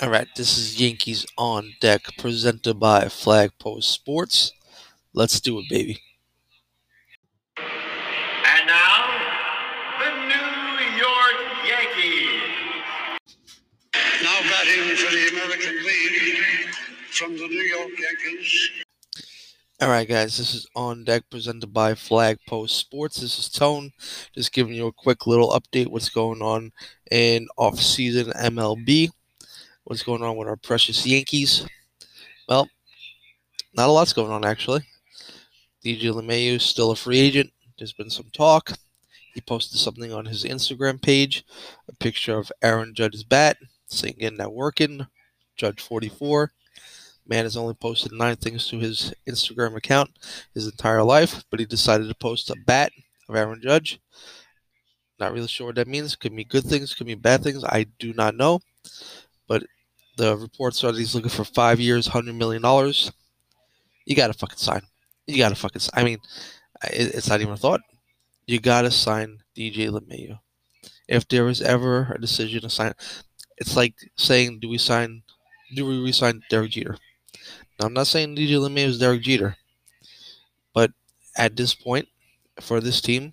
All right, this is Yankees on Deck presented by Flagpost Sports. Let's do it, baby. And now, the New York Yankees. Now batting for the American League from the New York Yankees. All right, guys, this is on deck presented by Flagpost Sports. This is Tone, just giving you a quick little update what's going on in off-season MLB. What's going on with our precious Yankees? Well, not a lot's going on actually. DJ LeMahieu is still a free agent. There's been some talk. He posted something on his Instagram page, a picture of Aaron Judge's bat, saying getting that working. Judge 44. Man has only posted nine things to his Instagram account his entire life, but he decided to post a bat of Aaron Judge. Not really sure what that means. Could be good things, could be bad things. I do not know. But the reports are that he's looking for five years, hundred million dollars. You gotta fucking sign. You gotta fucking. Sign. I mean, it's not even a thought. You gotta sign DJ LeMahieu. If there was ever a decision to sign, it's like saying, do we sign? Do we resign Derek Jeter? Now, I'm not saying DJ LeMahieu is Derek Jeter, but at this point, for this team,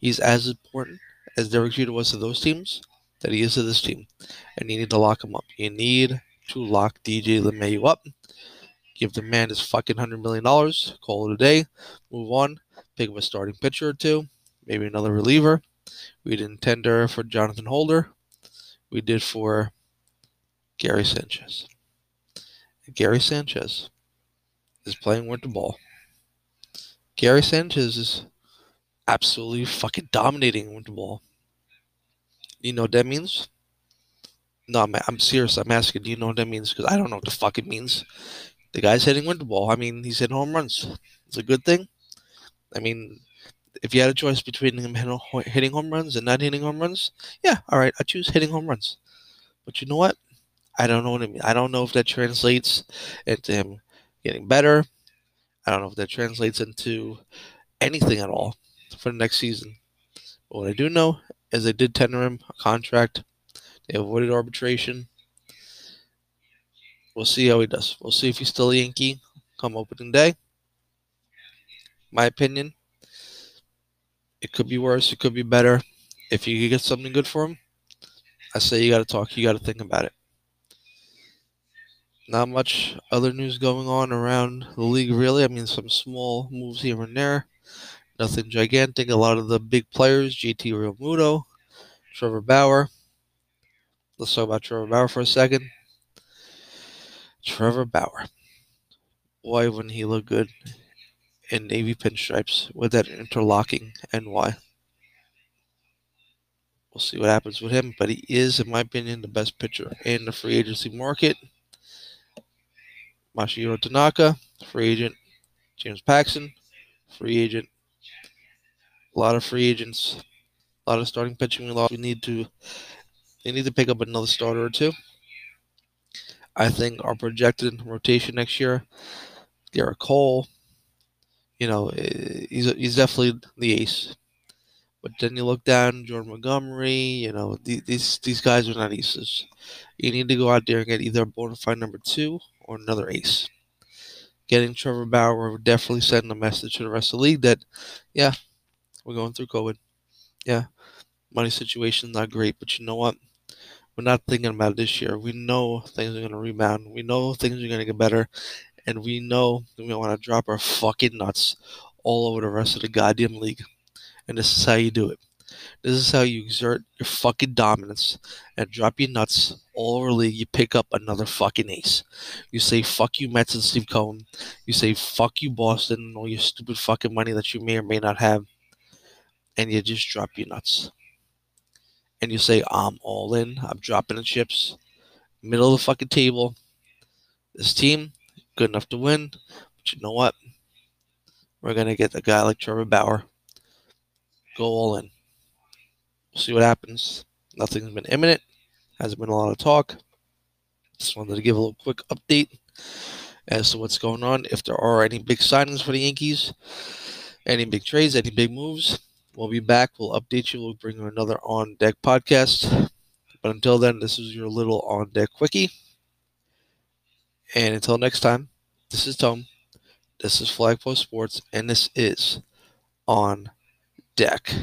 he's as important as Derek Jeter was to those teams that he is to this team, and you need to lock him up. You need to lock DJ LeMahieu up. Give the man his fucking hundred million dollars. Call it a day. Move on. Pick up a starting pitcher or two. Maybe another reliever. We didn't tender for Jonathan Holder. We did for Gary Sanchez. Gary Sanchez is playing winter ball. Gary Sanchez is absolutely fucking dominating winter ball. You know what that means? No, I'm, I'm serious. I'm asking. Do you know what that means? Because I don't know what the fuck it means. The guy's hitting winter ball. I mean, he's hitting home runs. It's a good thing. I mean, if you had a choice between him hitting home runs and not hitting home runs, yeah, all right, I choose hitting home runs. But you know what? I don't know what I mean. I don't know if that translates into him getting better. I don't know if that translates into anything at all for the next season. But what I do know as they did tender him a contract. They avoided arbitration. We'll see how he does. We'll see if he's still a Yankee come opening day. My opinion, it could be worse. It could be better. If you get something good for him, I say you got to talk. You got to think about it. Not much other news going on around the league, really. I mean, some small moves here and there. Nothing gigantic. A lot of the big players, JT Realmuto, Trevor Bauer. Let's talk about Trevor Bauer for a second. Trevor Bauer. Why wouldn't he look good in navy pinstripes with that interlocking NY? We'll see what happens with him, but he is, in my opinion, the best pitcher in the free agency market. Masahiro Tanaka, free agent. James Paxton, free agent a lot of free agents, a lot of starting pitching we lost. We need to they need to pick up another starter or two. I think our projected rotation next year, Gerrit Cole, you know, eh, he's he's definitely the ace. But then you look down, Jordan Montgomery, you know, these these guys are not aces. You need to go out there and get either a bona fide number two or another ace. Getting Trevor Bauer definitely sending a message to the rest of the league that, yeah, we're going through COVID. Yeah, money situation not great, but you know what? We're not thinking about it this year. We know things are going to rebound. We know things are going to get better. And we know we want to drop our fucking nuts all over the rest of the goddamn league. And this is how you do it. This is how you exert your fucking dominance and drop your nuts all over league. You pick up another fucking ace. You say fuck you Mets and Steve Cohen. You say fuck you Boston and all your stupid fucking money that you may or may not have and you just drop your nuts. And you say, I'm all in. I'm dropping the chips. Middle of the fucking table. This team, good enough to win. But you know what? We're going to get a guy like Trevor Bauer. Go all in. We'll see what happens. Nothing's been imminent. Hasn't been a lot of talk. Just wanted to give a little quick update as to what's going on. If there are any big signings for the Yankees, any big trades, any big moves, We'll be back. We'll update you. We'll bring you another On Deck podcast. But until then, this is your little On Deck quickie. And until next time, this is Tom. This is Flag Post Sports, and this is On Deck.